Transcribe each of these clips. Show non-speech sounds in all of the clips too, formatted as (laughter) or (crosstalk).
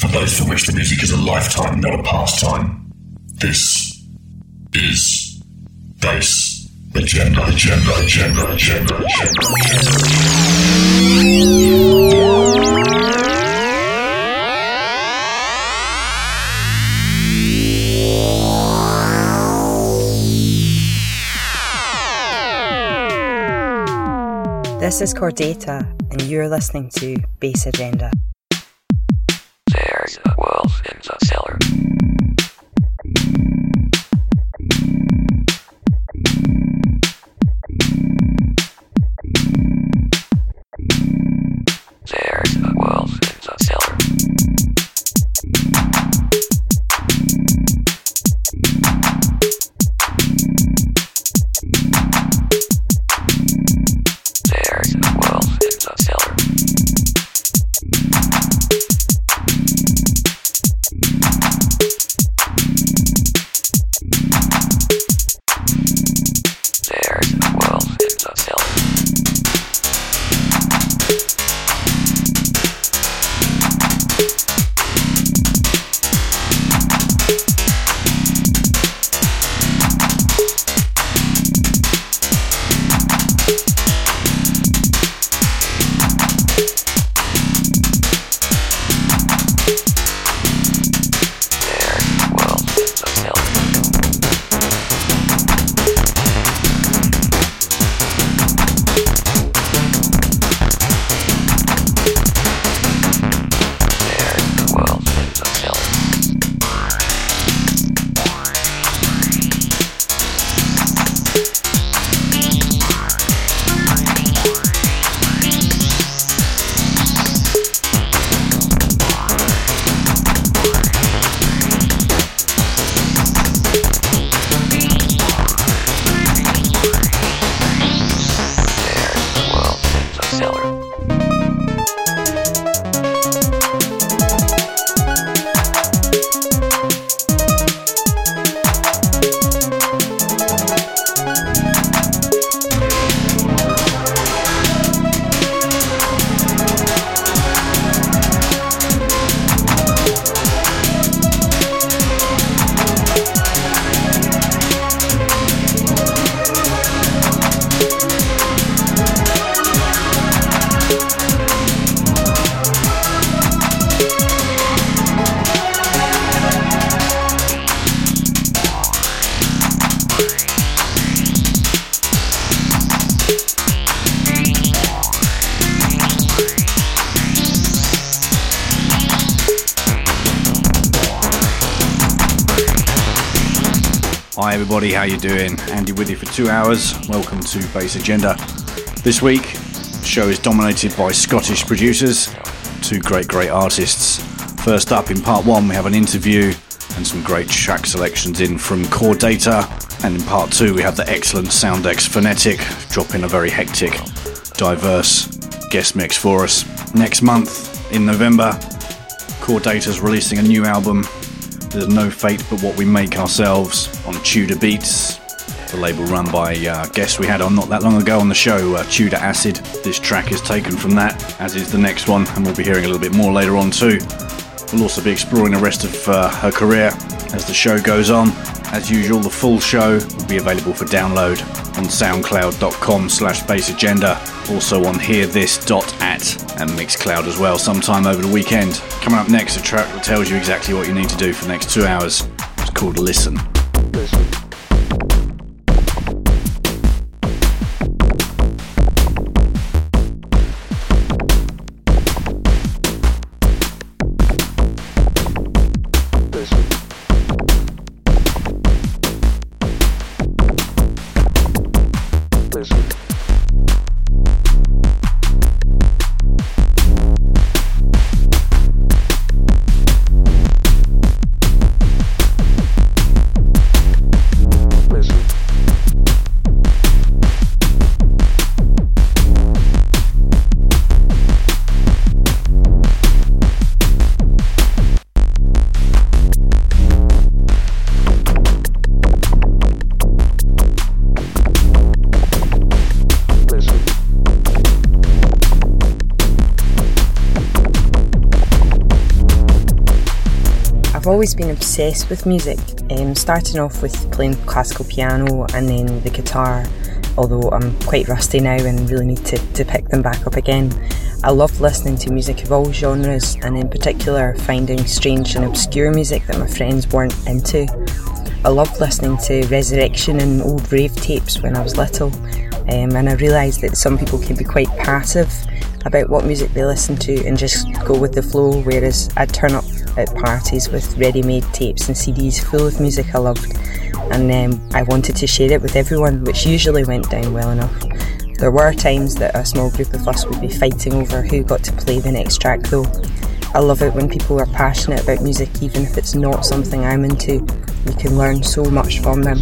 For those for which the music is a lifetime, not a pastime. This is Bass Agenda, Agenda, Agenda, Agenda, Agenda. This is Chordata, and you're listening to Bass Agenda. In the cellar. Hi everybody, how you doing? Andy with you for two hours. Welcome to Bass Agenda. This week, the show is dominated by Scottish producers, two great, great artists. First up, in part one, we have an interview and some great track selections in from Chordata. And in part two, we have the excellent Soundex Phonetic dropping a very hectic, diverse guest mix for us. Next month, in November, Chordata's releasing a new album there's no fate but what we make ourselves on Tudor Beats, the label run by uh, guests we had on not that long ago on the show, uh, Tudor Acid. This track is taken from that, as is the next one, and we'll be hearing a little bit more later on too. We'll also be exploring the rest of uh, her career as the show goes on. As usual, the full show will be available for download on soundcloud.com slash bassagenda, also on hearthis.at and Mixcloud as well sometime over the weekend. Coming up next, a track that tells you exactly what you need to do for the next two hours. It's called Listen. Always been obsessed with music, um, starting off with playing classical piano and then the guitar, although I'm quite rusty now and really need to, to pick them back up again. I love listening to music of all genres and, in particular, finding strange and obscure music that my friends weren't into. I loved listening to Rezerection and old rave tapes when I was little, um, and I realised that some people can be quite passive about what music they listen to and just go with the flow, whereas I'd turn up at parties with ready made tapes and CDs full of music I loved, and um, I wanted to share it with everyone, which usually went down well enough. There were times that a small group of us would be fighting over who got to play the next track though. I love it when people are passionate about music, even if it's not something I'm into. You can learn so much from them.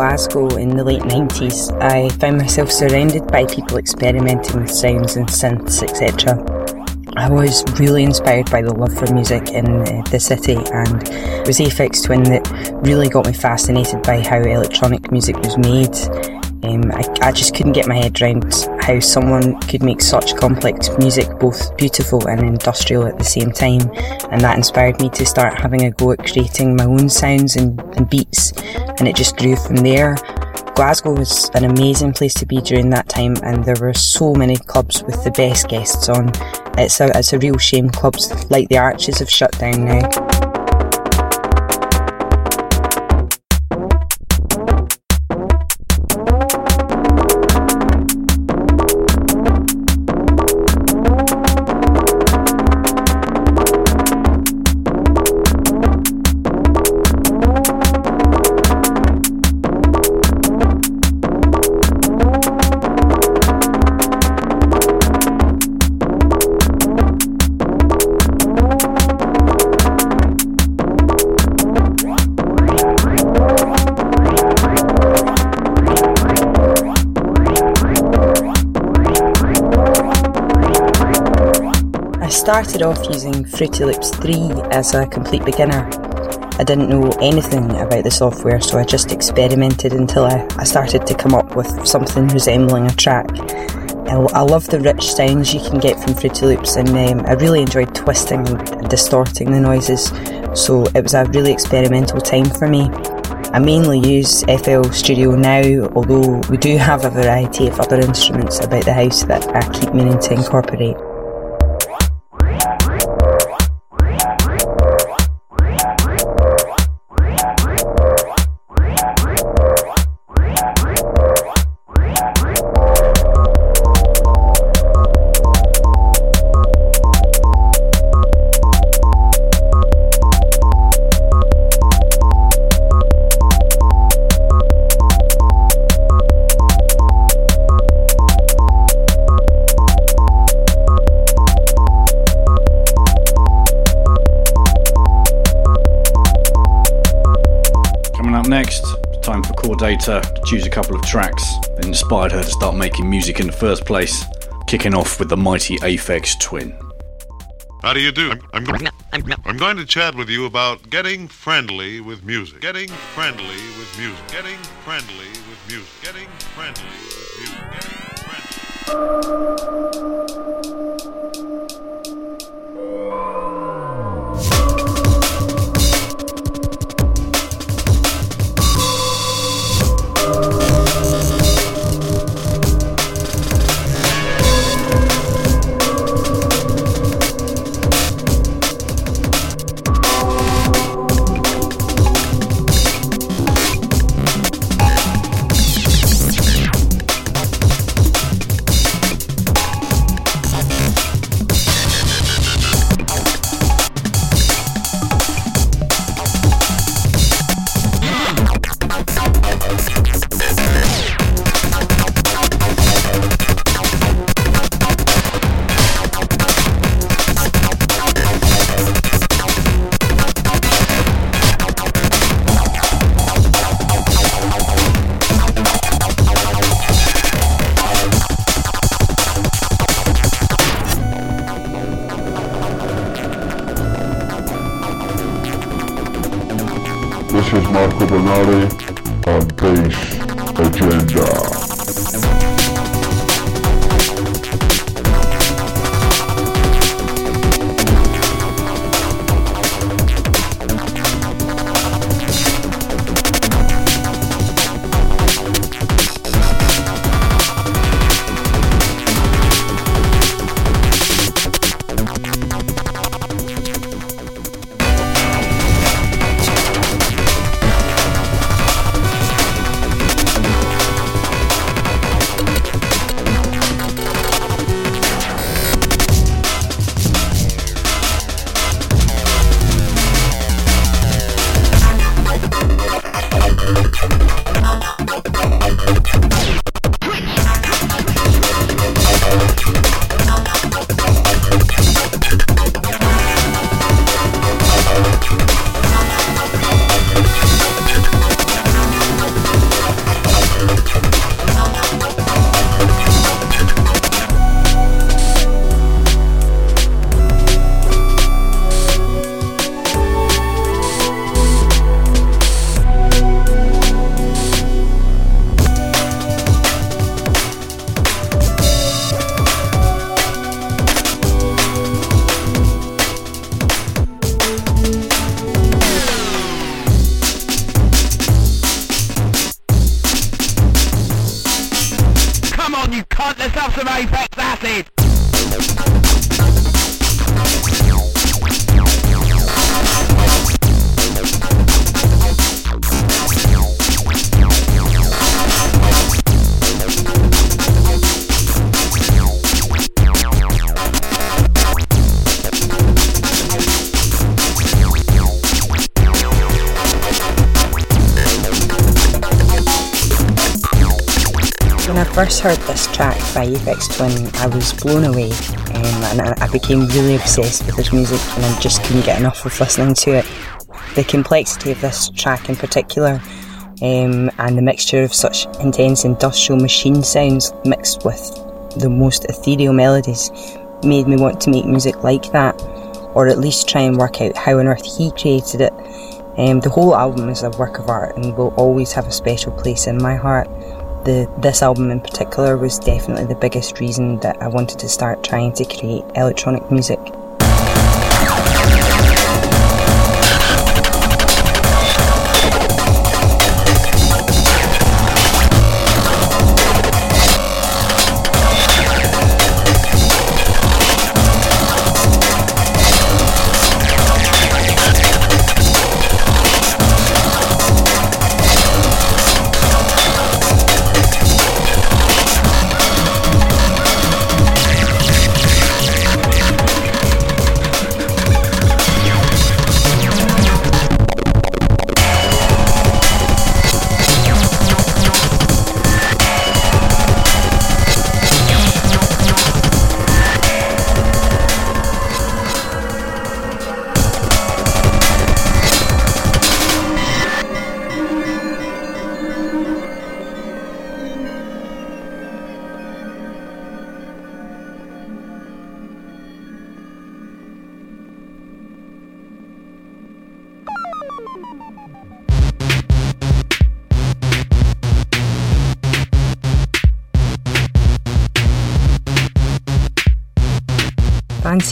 Glasgow in the late 90s, I found myself surrounded by people experimenting with sounds and synths, etc. I was really inspired by the love for music in uh, the city, and it was Aphex Twin that really got me fascinated by how electronic music was made. Um, I, I just couldn't get my head around how someone could make such complex music, both beautiful and industrial at the same time, and that inspired me to start having a go at creating my own sounds and, and beats, and it just grew from there. Glasgow was an amazing place to be during that time, and there were so many clubs with the best guests on. It's a, it's a real shame clubs like the Arches have shut down now. Started off using Fruity Loops 3 as a complete beginner. I didn't know anything about the software, so I just experimented until I, I started to come up with something resembling a track. I, love the rich sounds you can get from Fruity Loops, and um, I really enjoyed twisting and distorting the noises, so it was a really experimental time for me. I mainly use FL Studio now, although we do have a variety of other instruments about the house that I keep meaning to incorporate. Choose a couple of tracks that inspired her to start making music in the first place, kicking off with the mighty Aphex Twin. How do you do? I'm, I'm, I'm, I'm going to chat with you about getting friendly with music. Getting friendly with music. Getting friendly with music. Getting friendly with music. Getting heard this track by Aphex Twin, I was blown away um, and I became really obsessed with his music and I just couldn't get enough of listening to it. The complexity of this track in particular um, and the mixture of such intense industrial machine sounds mixed with the most ethereal melodies made me want to make music like that or at least try and work out how on earth he created it. Um, the whole album is a work of art and will always have a special place in my heart. The, this album in particular was definitely the biggest reason that I wanted to start trying to create electronic music.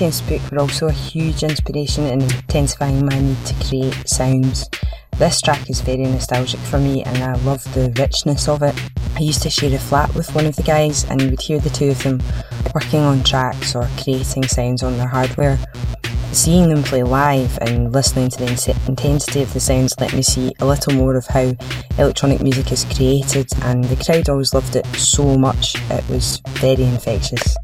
And Spook were also a huge inspiration in intensifying my need to create sounds. This track is very nostalgic for me and I love the richness of it. I used to share a flat with one of the guys and you would hear the two of them working on tracks or creating sounds on their hardware. Seeing them play live and listening to the intensity of the sounds let me see a little more of how electronic music is created and the crowd always loved it so much it was very infectious.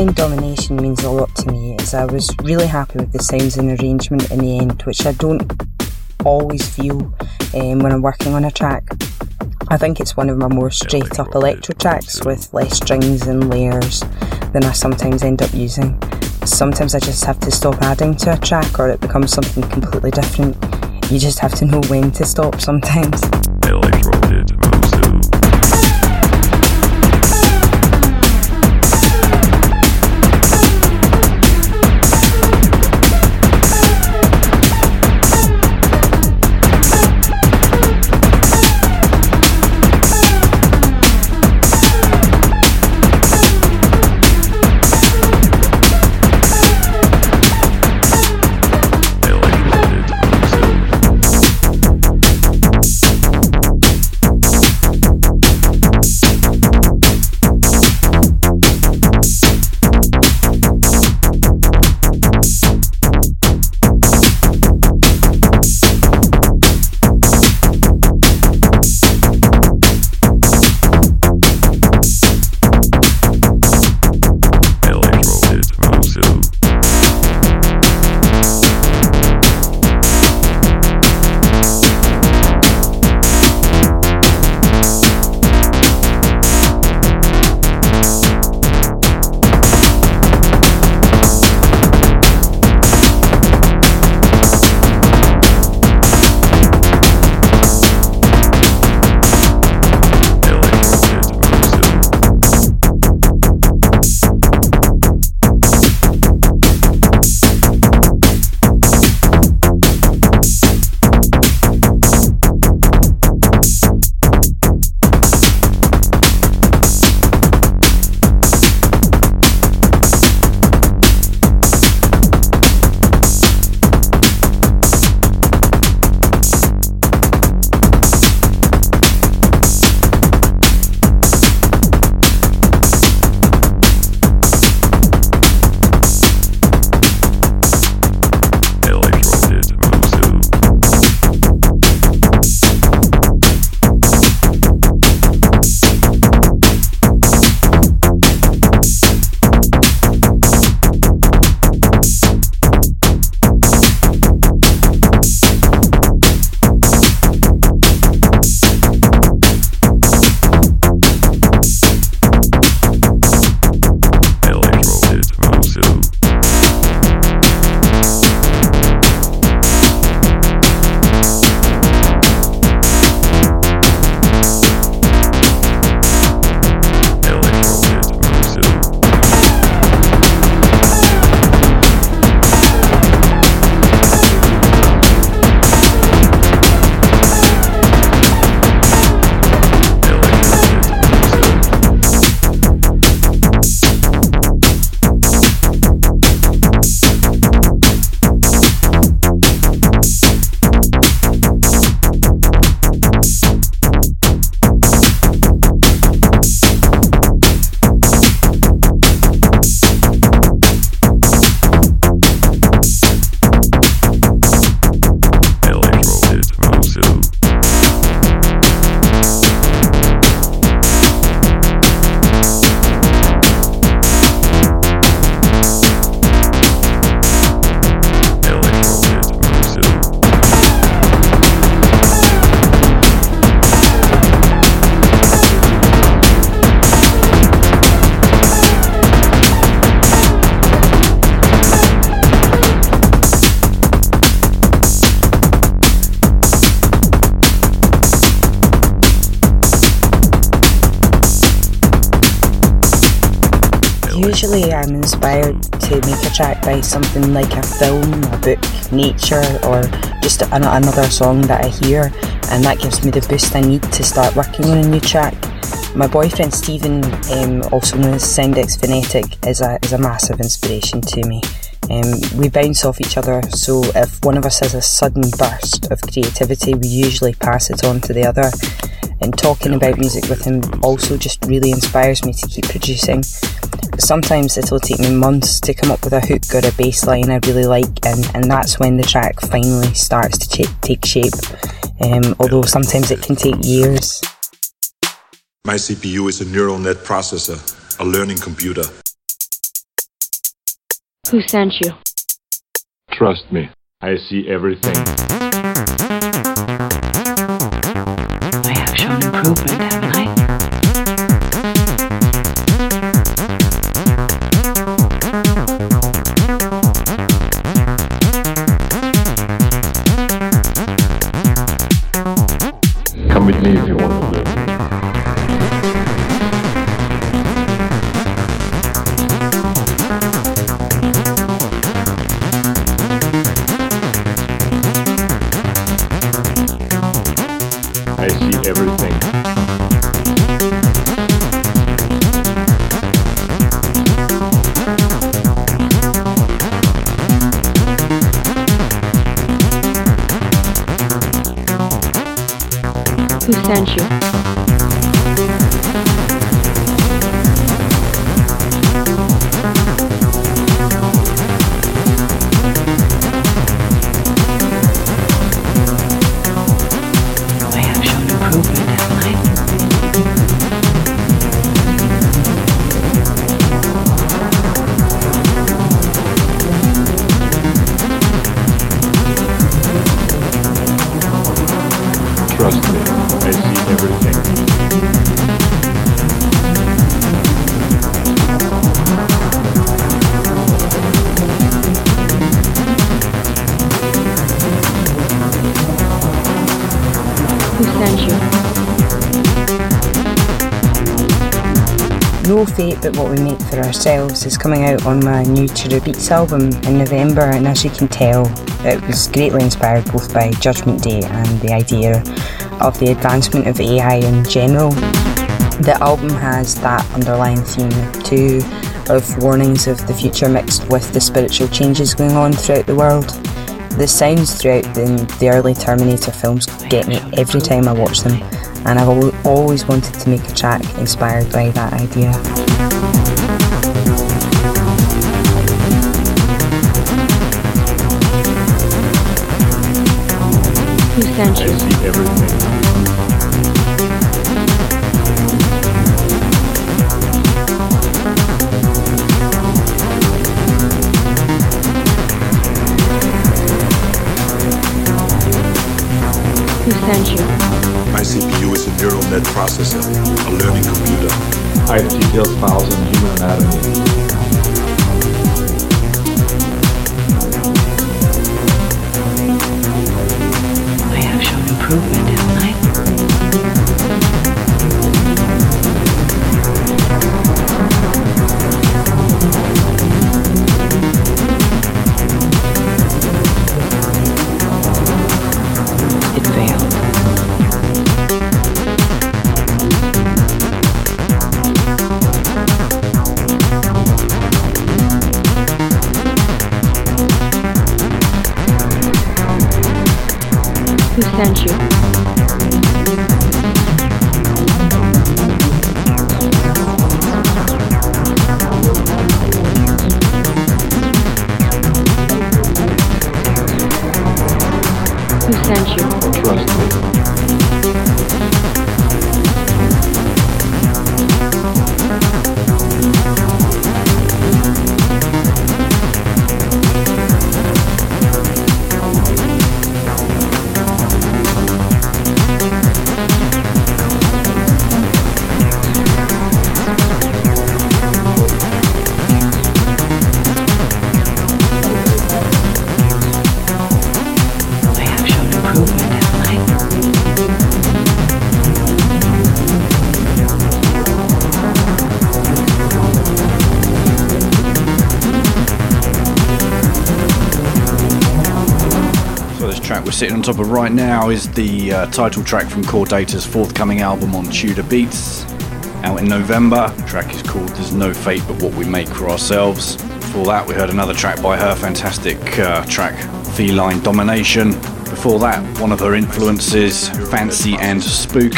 Domination means a lot to me as I was really happy with the sounds and arrangement in the end, which I don't always feel um, when I'm working on a track. I think it's one of my more straight up electro tracks with less strings and layers than I sometimes end up using. Sometimes I just have to stop adding to a track or it becomes something completely different. You just have to know when to stop sometimes. Something like a film, a book, nature, or just an- another song that I hear, and that gives me the boost I need to start working on a new track. My boyfriend Stephen, um, also known as Soundex Phonetic, is a, is a massive inspiration to me. Um, we bounce off each other, so if one of us has a sudden burst of creativity, we usually pass it on to the other. And talking about music with him also just really inspires me to keep producing. Sometimes it'll take me months to come up with a hook or a bass line I really like, and, and that's when the track finally starts to ch- take shape. Um, although sometimes it can take years. My CPU is a neural net processor, a learning computer. Who sent you? Trust me, I see everything. I have shown improvement, But What We Make for Ourselves is coming out on my new Tudor Beats album in November, and as you can tell, it was greatly inspired both by Judgment Day and the idea of the advancement of AI in general. The album has that underlying theme too of warnings of the future mixed with the spiritual changes going on throughout the world. The sounds throughout the, the early Terminator films get me every time I watch them, and I've always wanted to make a track inspired by that idea. Who You? Trust me. Top of right now is the uh, title track from Chordata's forthcoming album on Tudor Beats, out in November. The track is called "There's No Fate But What We Make for Ourselves." Before that, we heard another track by her, fantastic uh, track "Feline Domination." Before that, one of her influences, Fancy and Spook.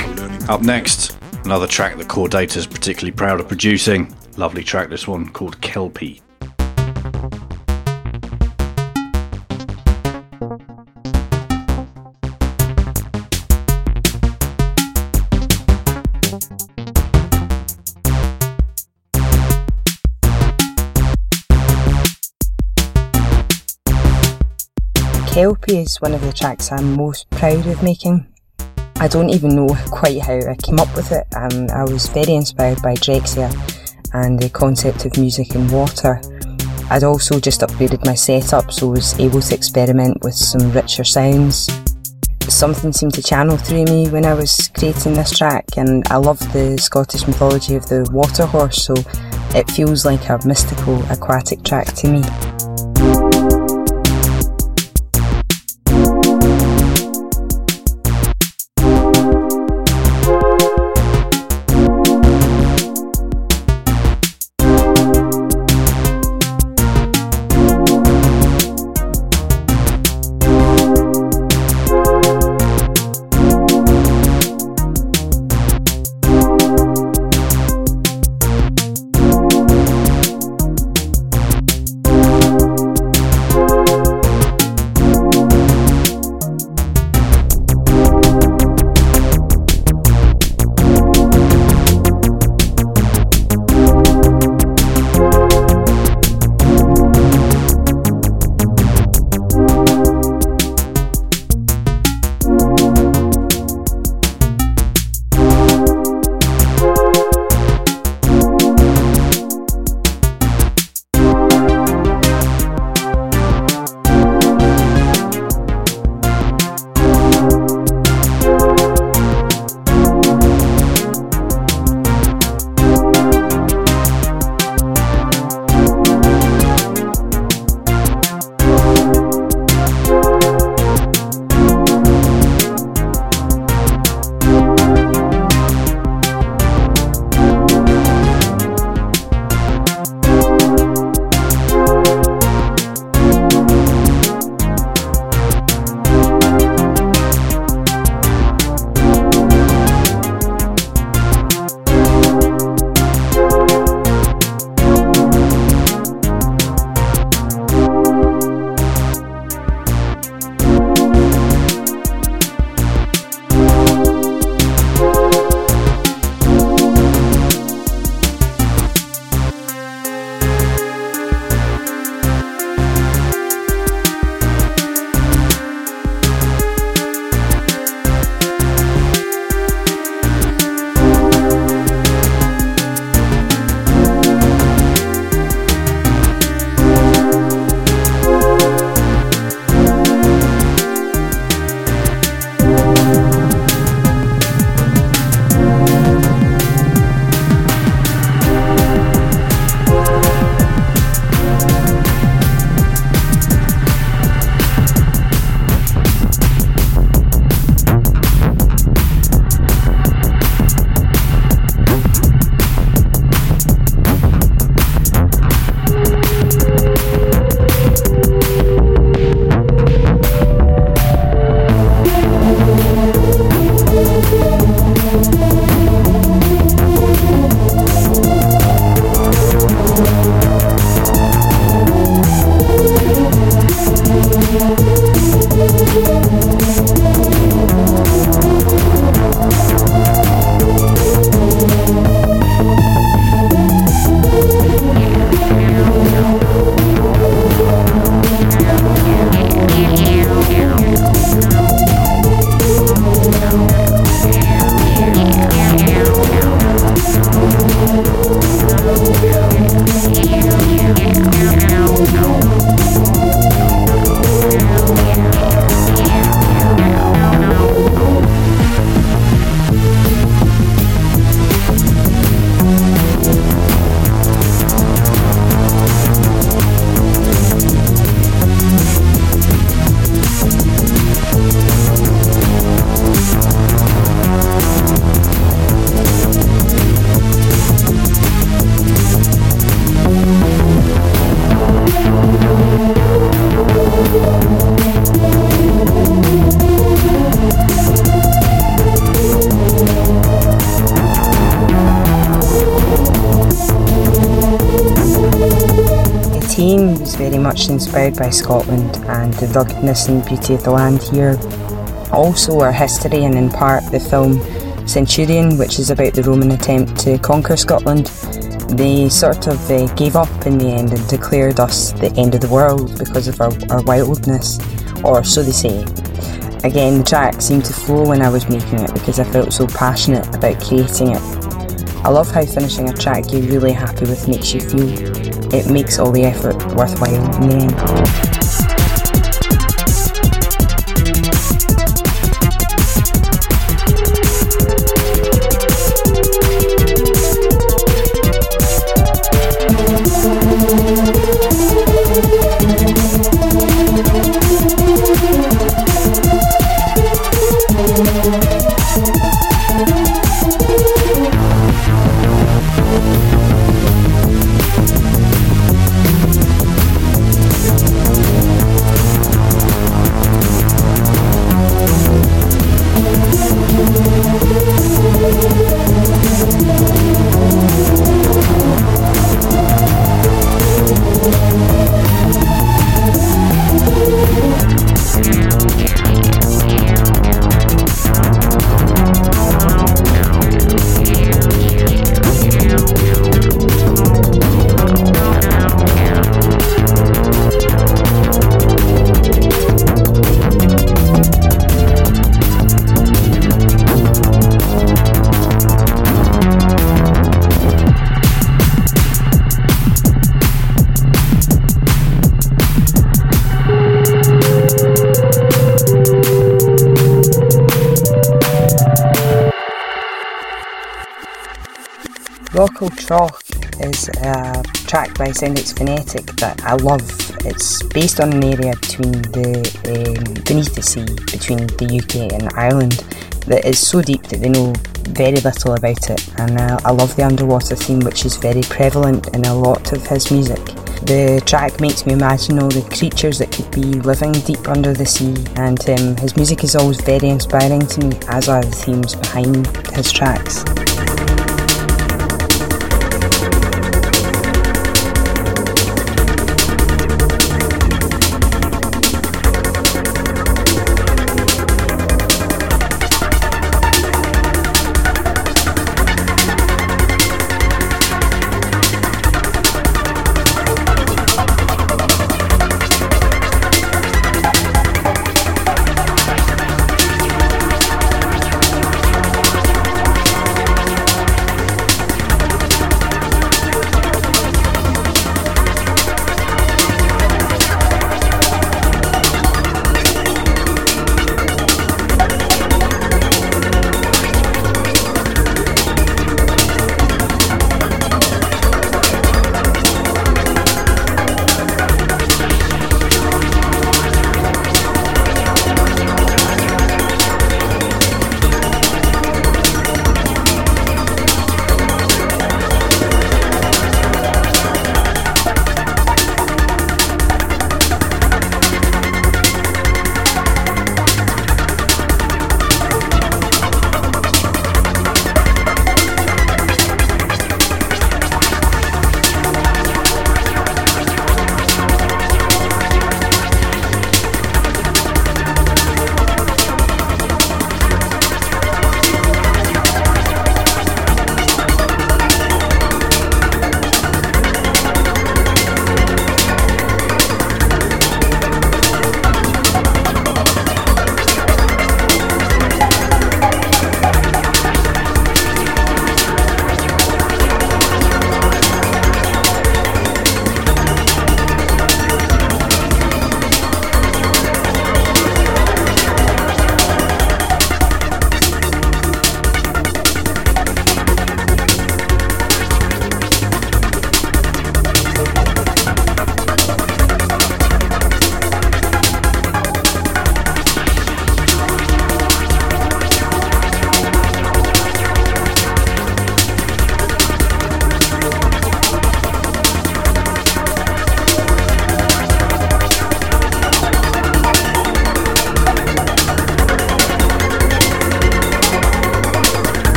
Up next, another track that Chordata's particularly proud of producing. Lovely track, this one called Kelpie. Kelpie is one of the tracks I'm most proud of making. I don't even know quite how I came up with it. Um, I was very inspired by Drexciya and the concept of music in water. I'd also just upgraded my setup so I was able to experiment with some richer sounds. Something seemed to channel through me when I was creating this track, and I love the Scottish mythology of the water horse, so it feels like a mystical aquatic track to me. Much inspired by Scotland and the ruggedness and beauty of the land here. Also, our history and in part the film Centurion, which is about the Roman attempt to conquer Scotland. They sort of uh, gave up in the end and declared us the end of the world because of our, our wildness. or so they say. Again, the track seemed to flow when I was making it because I felt so passionate about creating it. I love how finishing a track you're really happy with makes you feel. It makes all the effort worthwhile in the end. Track by Soundex Phonetic that I love. It's based on an area between the um, beneath the sea between the UK and Ireland that is so deep that they know very little about it. And uh, I love the underwater theme, which is very prevalent in a lot of his music. The track makes me imagine all the creatures that could be living deep under the sea, and um, his music is always very inspiring to me, as are the themes behind his tracks.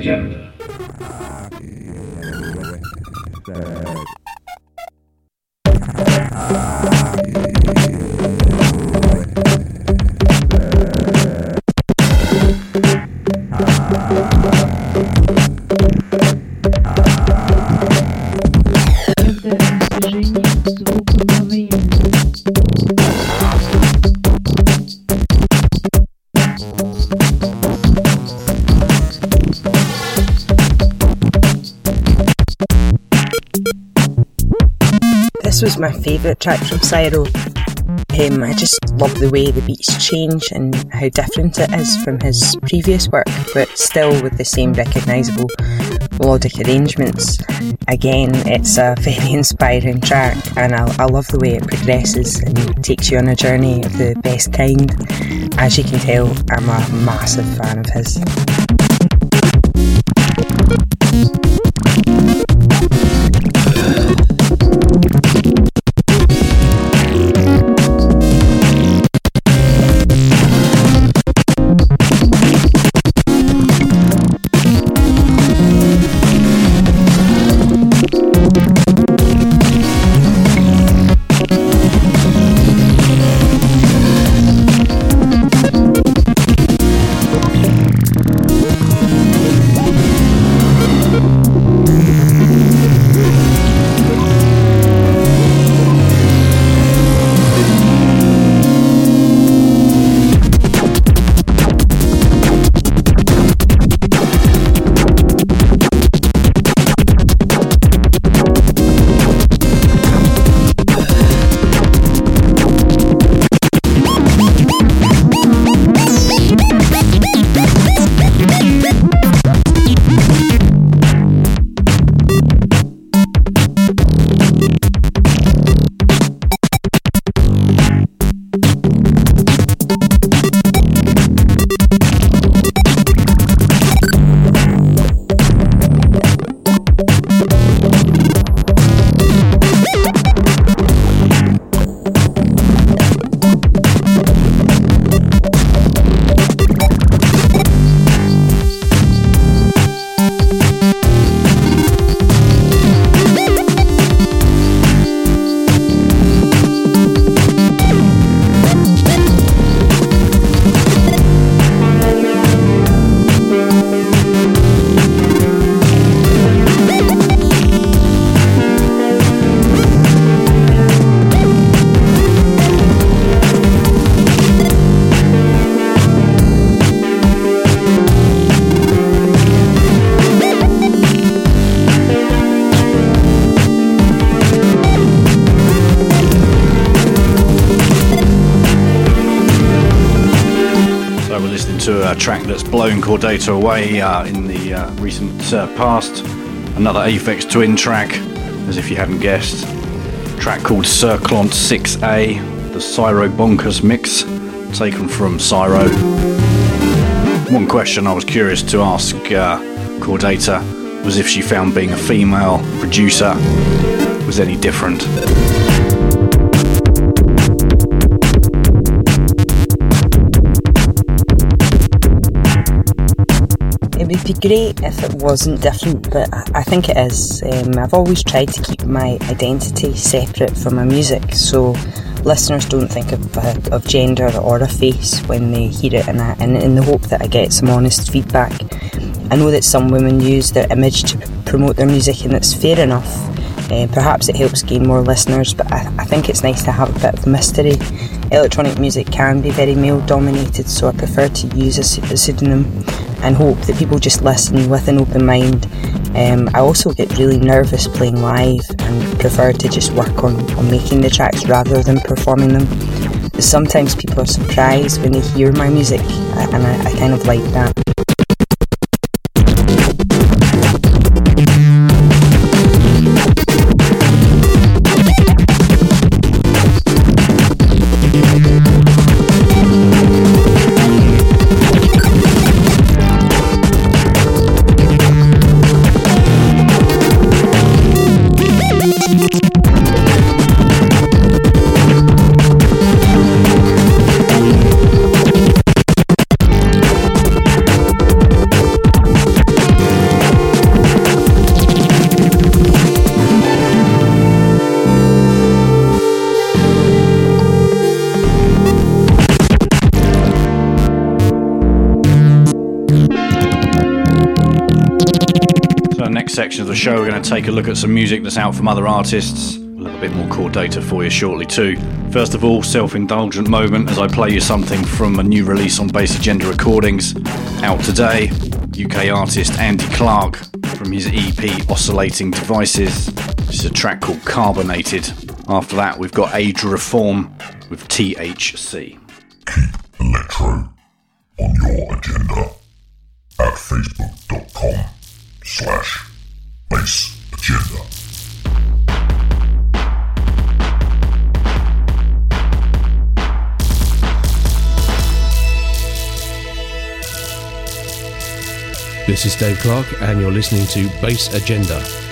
Agenda. Ah, This was my favourite track from Syro. Um, I just love the way the beats change and how different it is from his previous work, but still with the same recognisable melodic arrangements. Again, it's a very (laughs) inspiring track, and I, I love the way it progresses and takes you on a journey of the best kind. As you can tell, I'm a massive fan of his. Chordata away uh, in the uh, recent uh, past. Another Aphex Twin track, as if you hadn't guessed. track called Circlont 6A, the Syrobonkus mix, taken from Syro. One question I was curious to ask uh, Chordata was if she found being a female producer was any different. Would be great if it wasn't different, but I think it is. Um, I've always tried to keep my identity separate from my music, so listeners don't think of, uh, of gender or a face when they hear it, and, in the hope that I get some honest feedback. I know that some women use their image to promote their music, and that's fair enough. Uh, perhaps it helps gain more listeners, but I, I think it's nice to have a bit of mystery. Electronic music can be very male dominated, so I prefer to use a pseudonym and hope that people just listen with an open mind. Um, I also get really nervous playing live and prefer to just work on, on making the tracks rather than performing them. Sometimes people are surprised when they hear my music, and I, I kind of like that. To take a look at some music that's out from other artists. We'll have a bit more Chordata for you shortly, too. First of all, self indulgent moment as I play you something from a new release on Bass Agenda Recordings. Out today, UK artist Andy Clark from his EP Oscillating Devices. This is a track called Carbonated. After that, we've got Age Reform with THC. This is Dave Clark, and you're listening to Bass Agenda.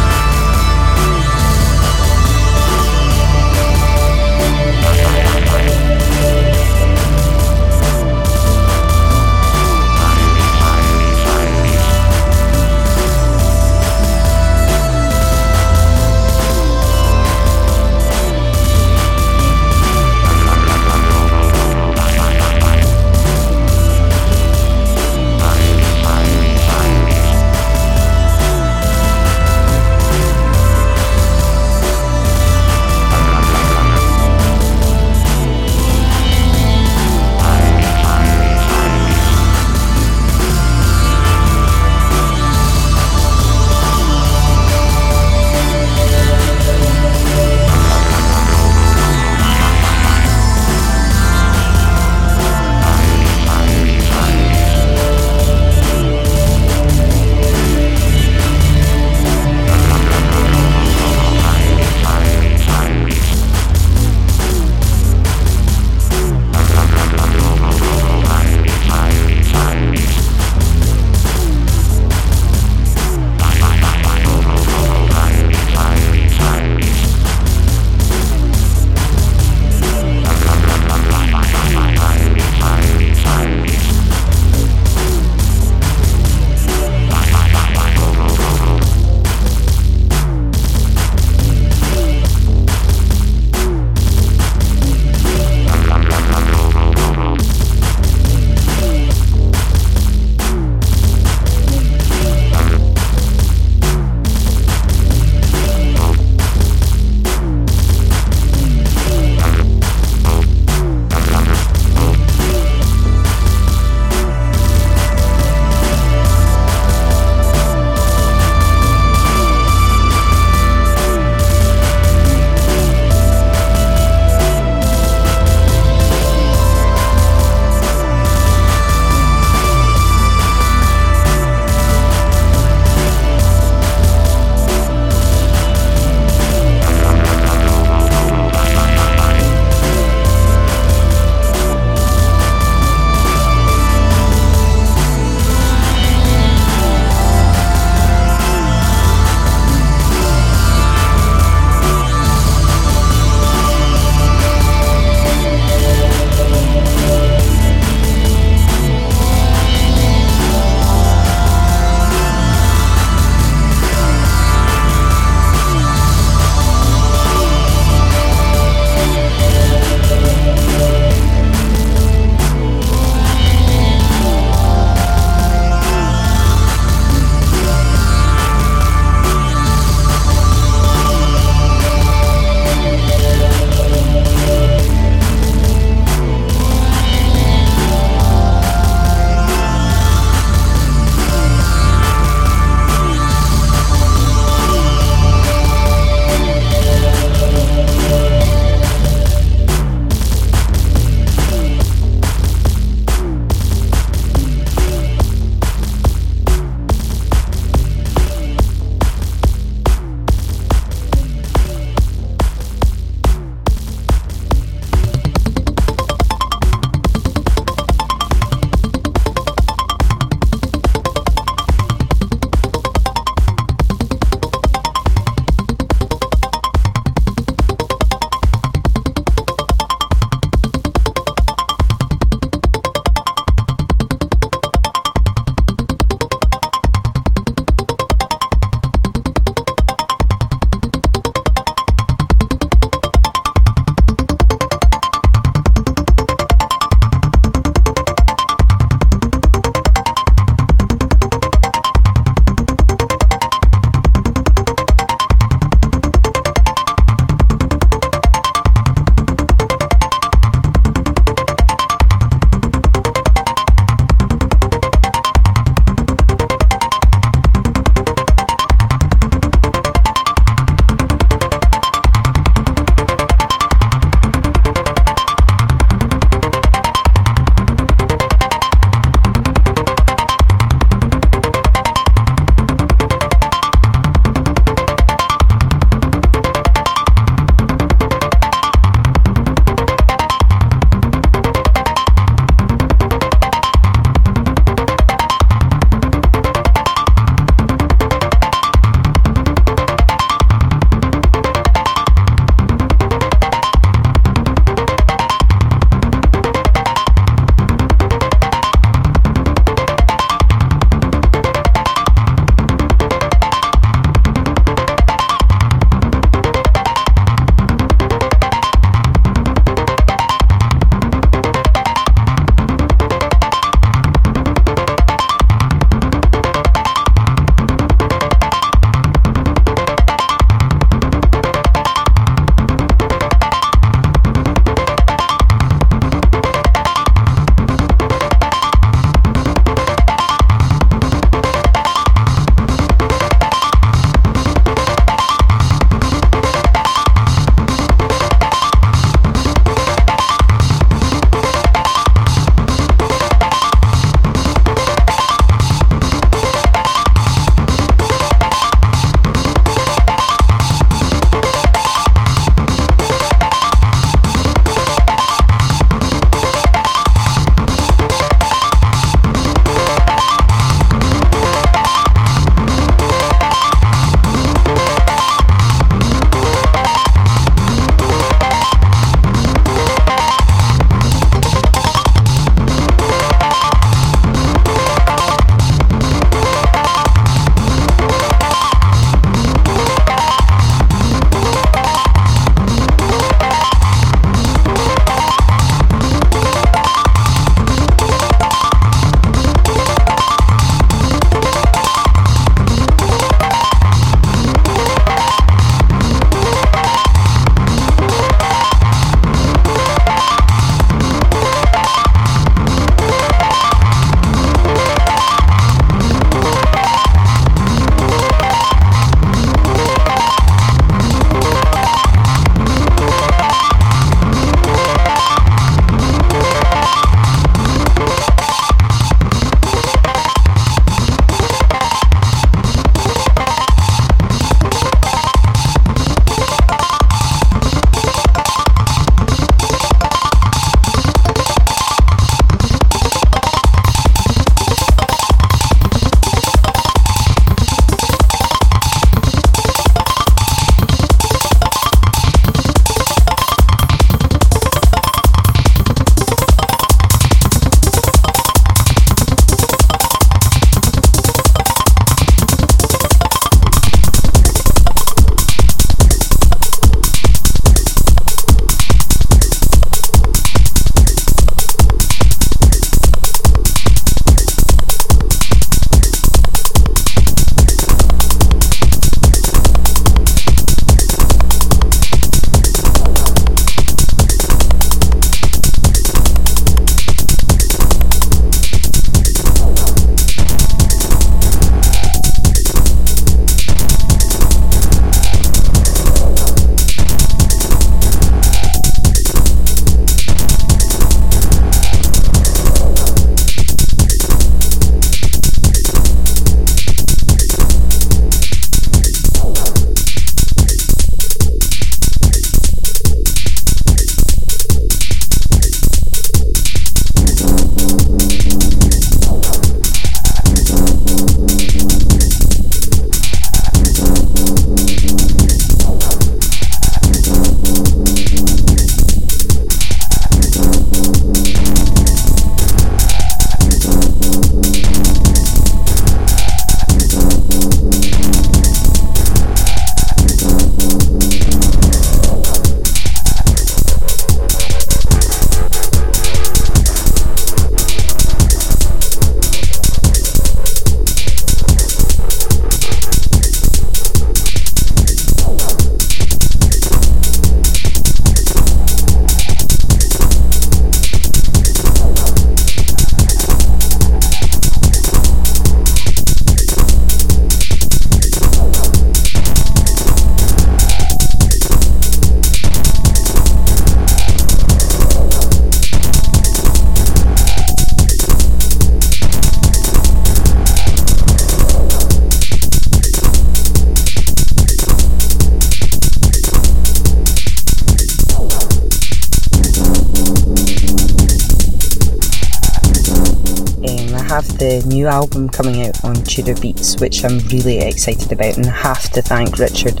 Album coming out on Tudor Beats, which I'm really excited about, and have to thank Richard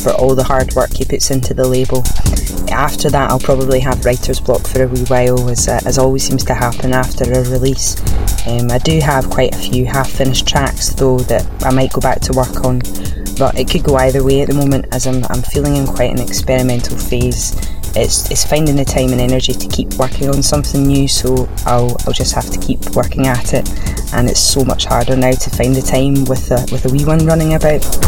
for all the hard work he puts into the label. After that, I'll probably have writer's block for a wee while, as, uh, as always seems to happen after a release. Um, I do have quite a few half finished tracks though that I might go back to work on, but it could go either way at the moment as I'm, I'm feeling in quite an experimental phase it's it's finding the time and energy to keep working on something new. So I'll I'll just have to keep working at it, and it's so much harder now to find the time with a with a wee one running about.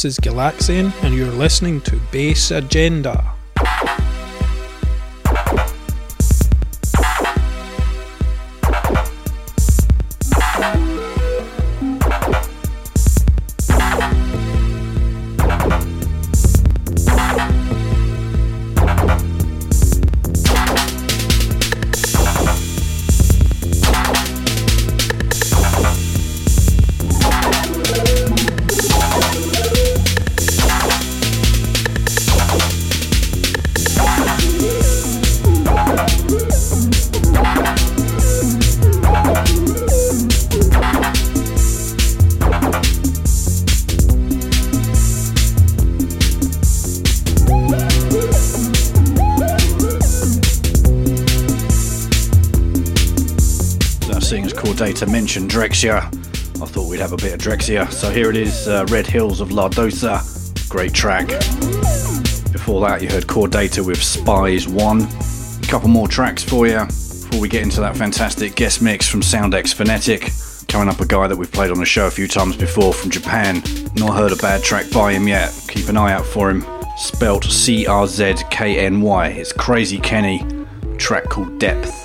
This is Galaxian, and you're listening to Bass Agenda. Drexciya. I thought we'd have a bit of Drexciya, So here it is uh, Red Hills of Lardossa. Great track. Before that, you heard Chordata with Spies 1. A couple more tracks for you before we get into that fantastic guest mix from Soundex Phonetic. Coming up, a guy that we've played on the show a few times before from Japan. Not heard a bad track by him yet. Keep an eye out for him. Spelt C R Z K N Y. It's Crazy Kenny. Track called Depth.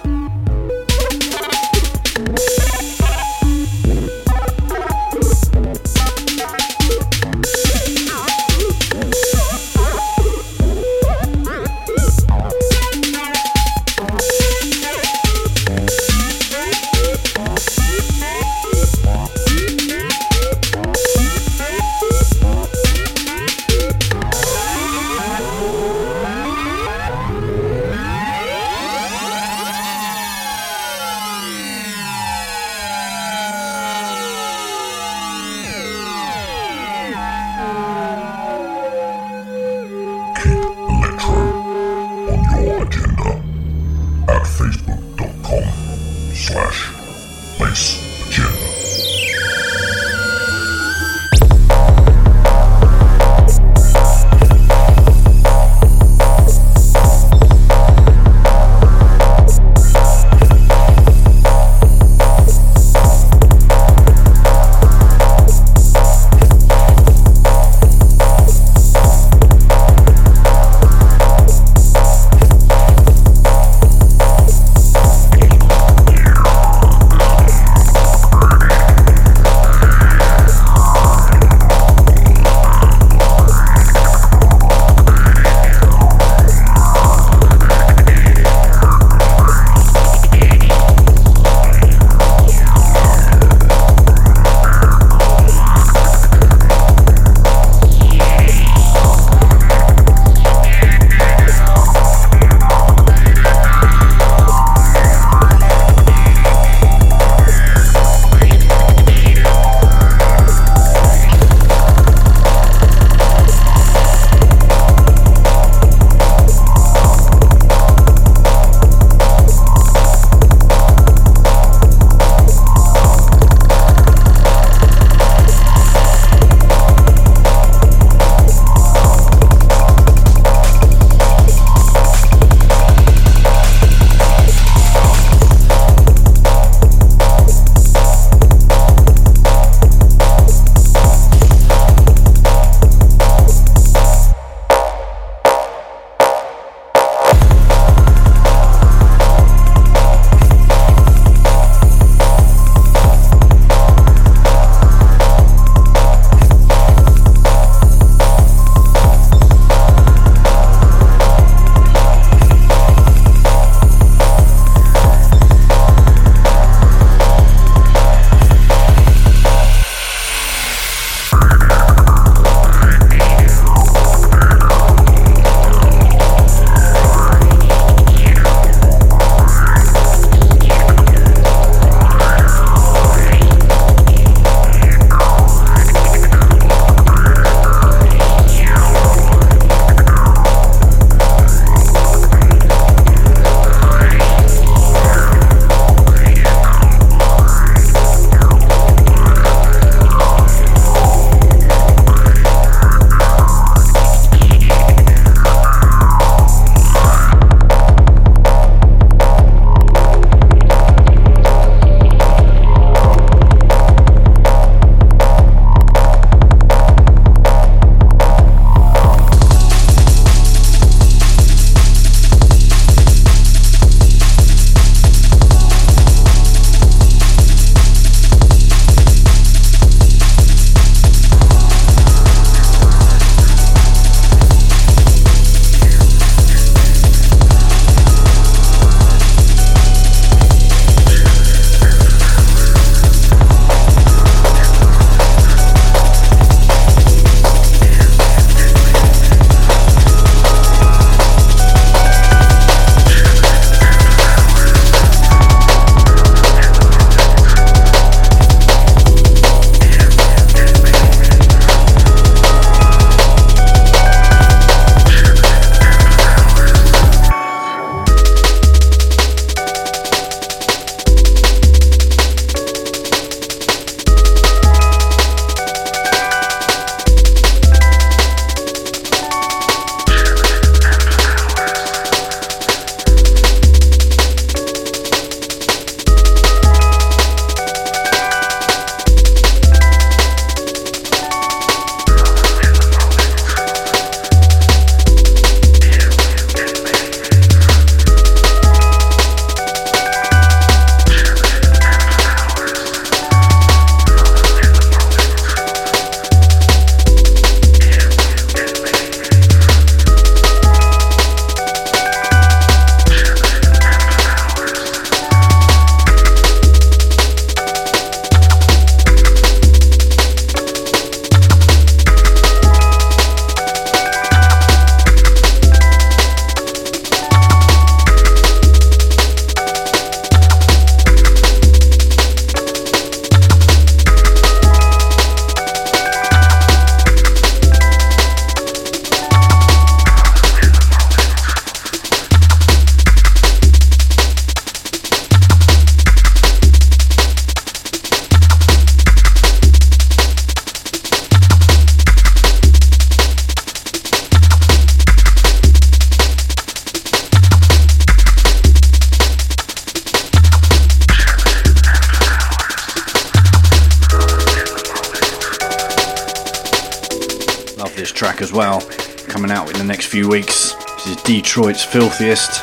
Detroit's Filthiest,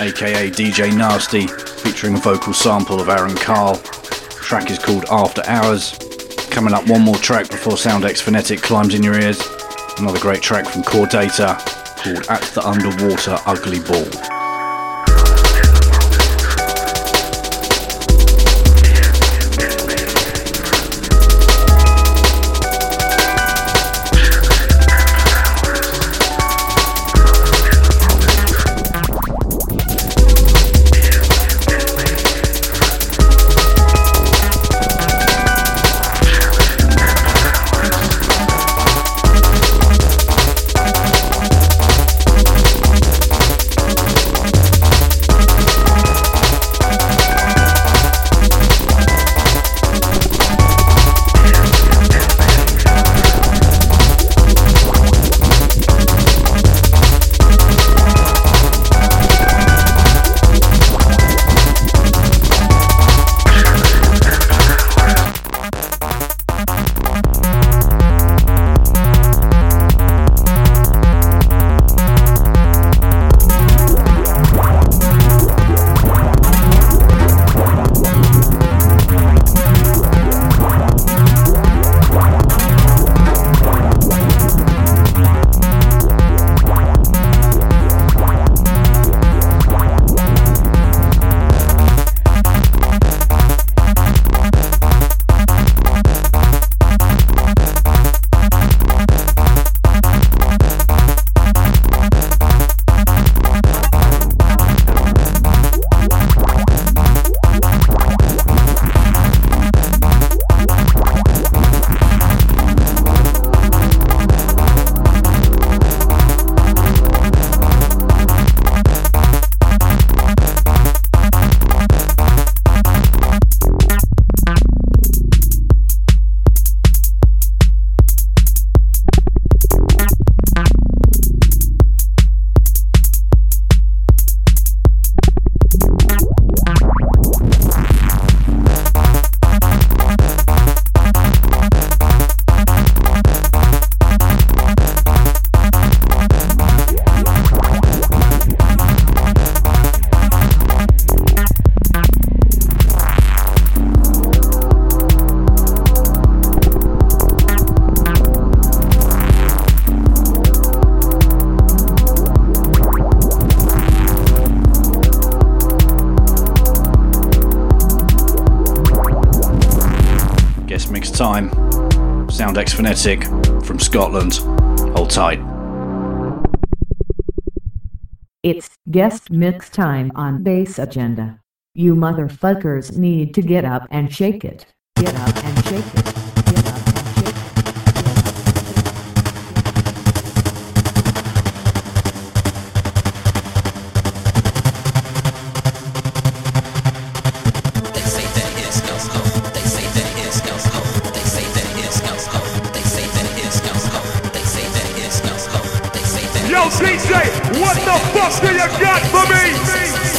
aka DJ Nasty, featuring a vocal sample of Aaron Carl. Track is called After Hours. Coming up, one more track before Soundex Phonetic climbs in your ears. Another great track from Chordata called At the Underwater Ugly Ball. Phonetic from Scotland. Hold tight. It's guest mix time on Bass Agenda. You motherfuckers need to get up and shake it. Get up and shake it. else do you got for me?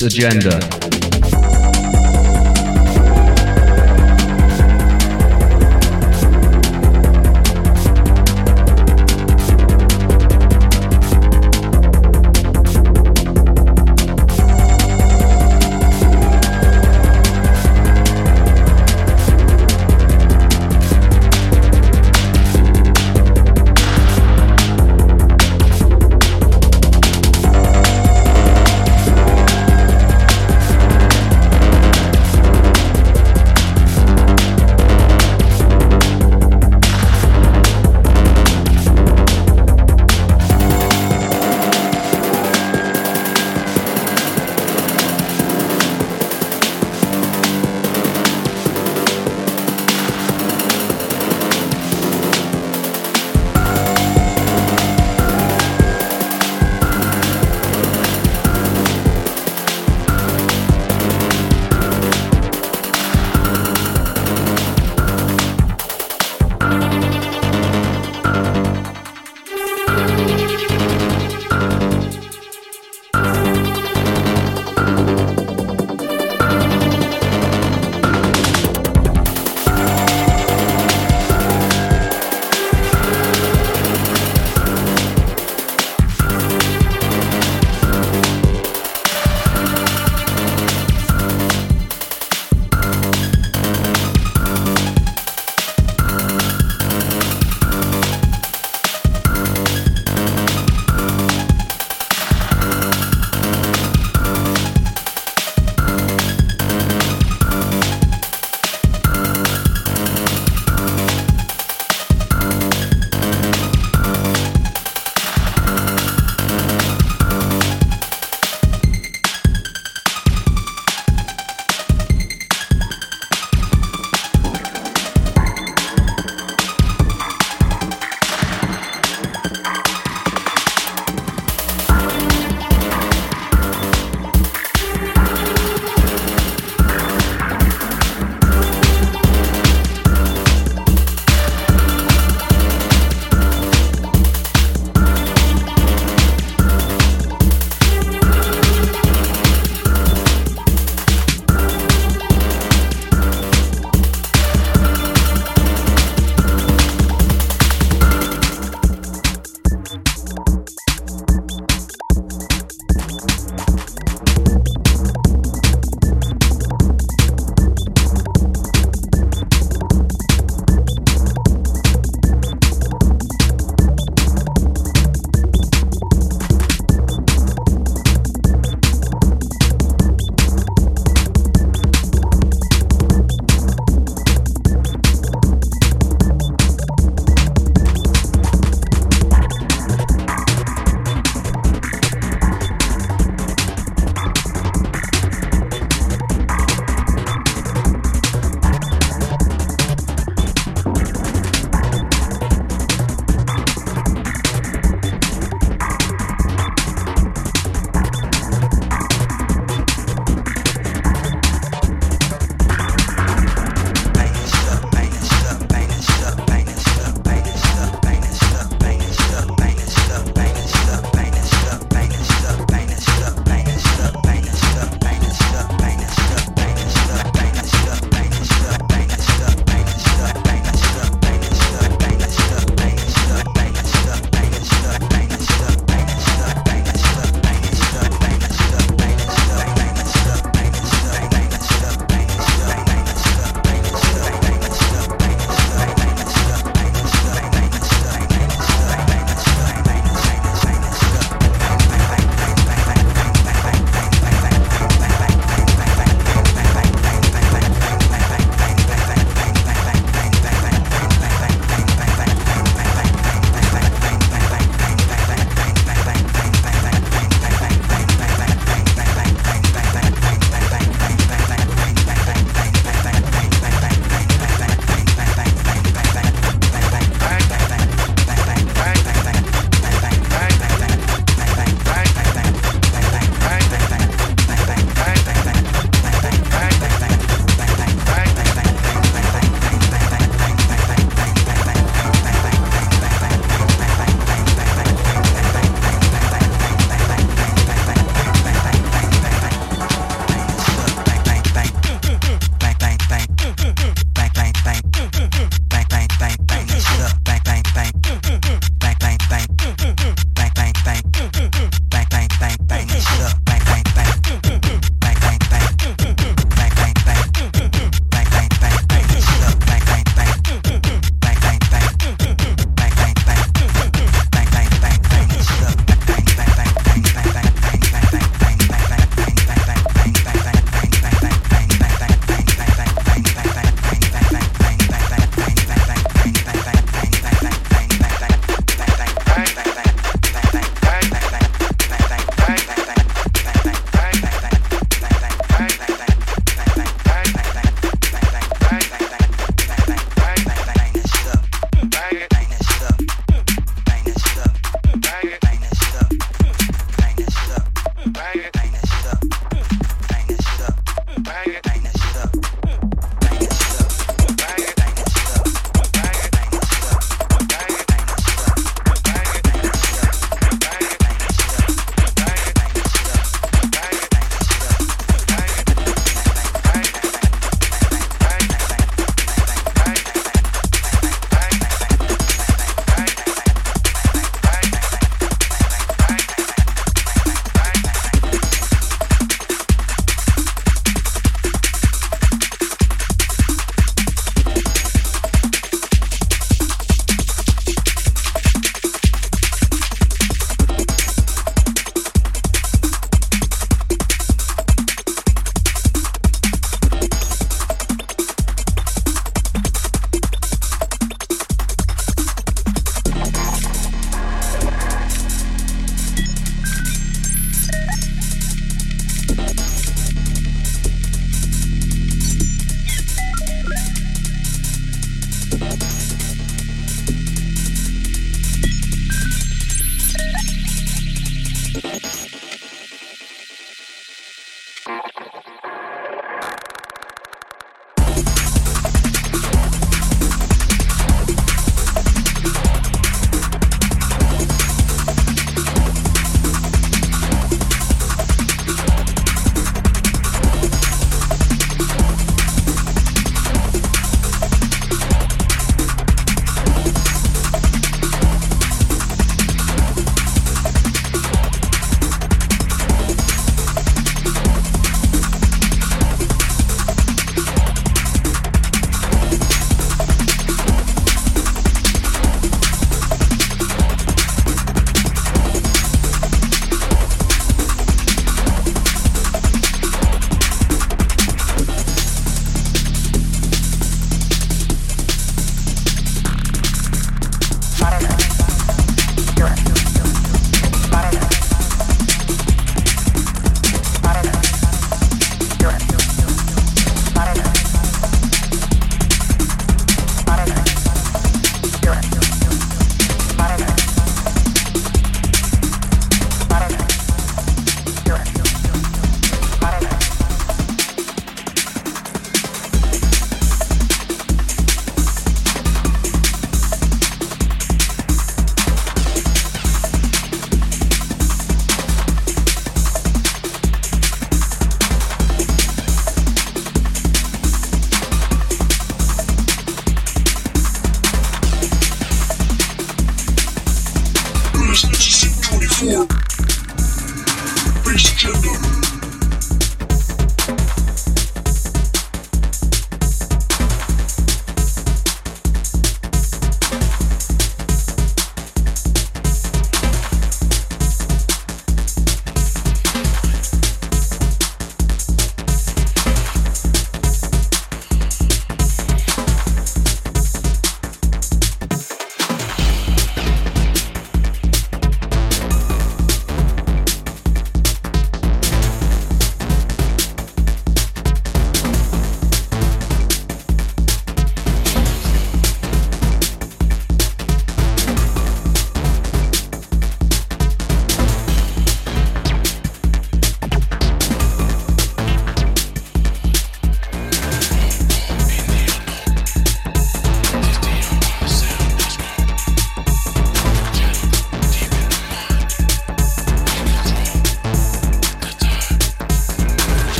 Agenda.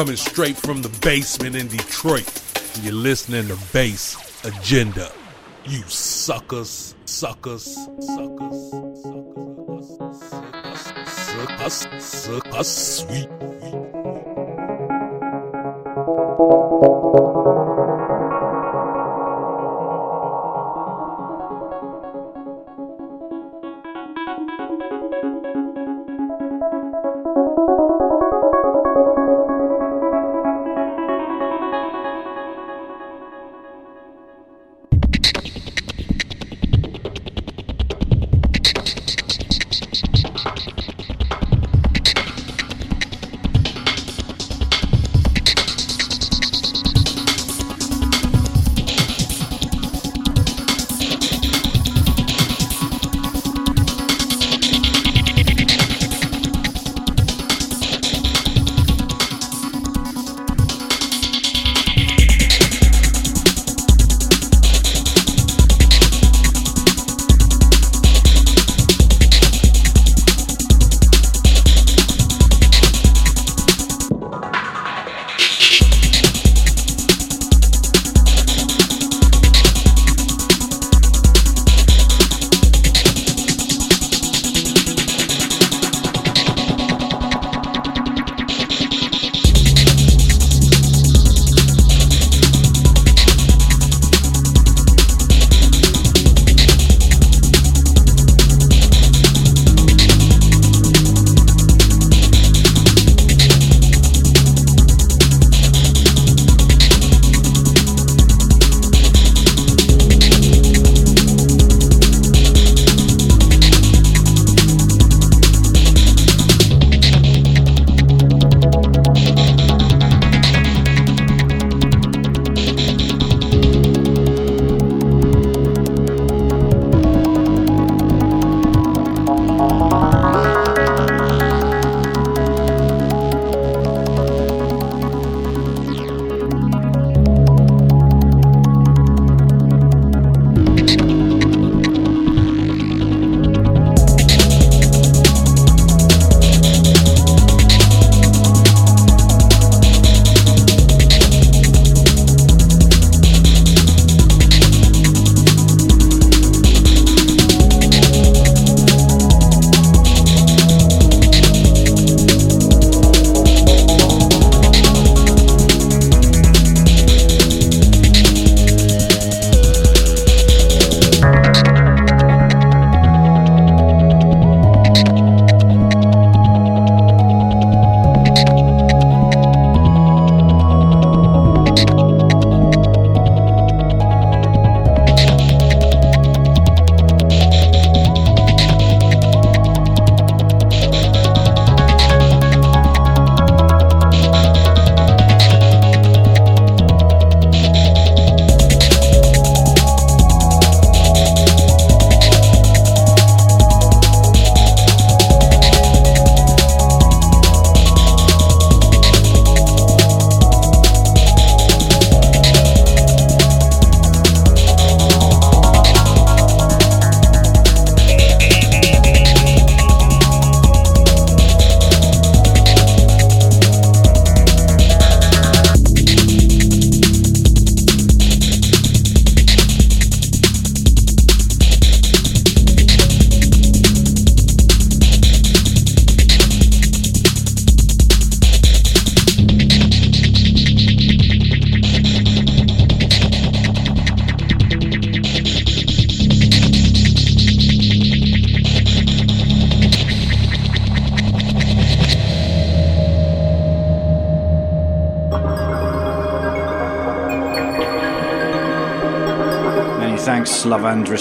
coming straight from the basement in Detroit. You're listening to Bass Agenda. You suckers, suckers, suckers, suckers, suckers, suckers, suckers, suckers, suckers sweet.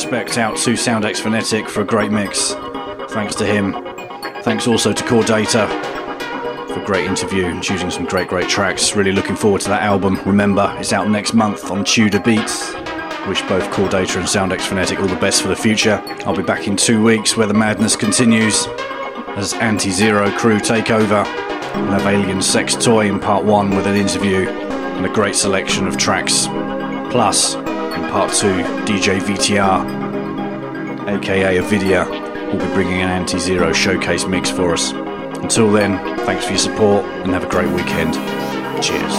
Respect out to Soundex Phonetic for a great mix. Thanks to him. Thanks also to Chordata for a great interview and choosing some great, great tracks. Really looking forward to that album. Remember, it's out next month on Tudor Beats. Wish both Chordata and Soundex Phonetic all the best for the future. I'll be back in two weeks where the madness continues as Anti Zero crew take over. We'll have Alien Sex Toy in part one with an interview and a great selection of tracks. Plus, part two, DJ VTR, aka Avidia, will be bringing an Anti Zero showcase mix for us. Until then, thanks for your support and have a great weekend. Cheers.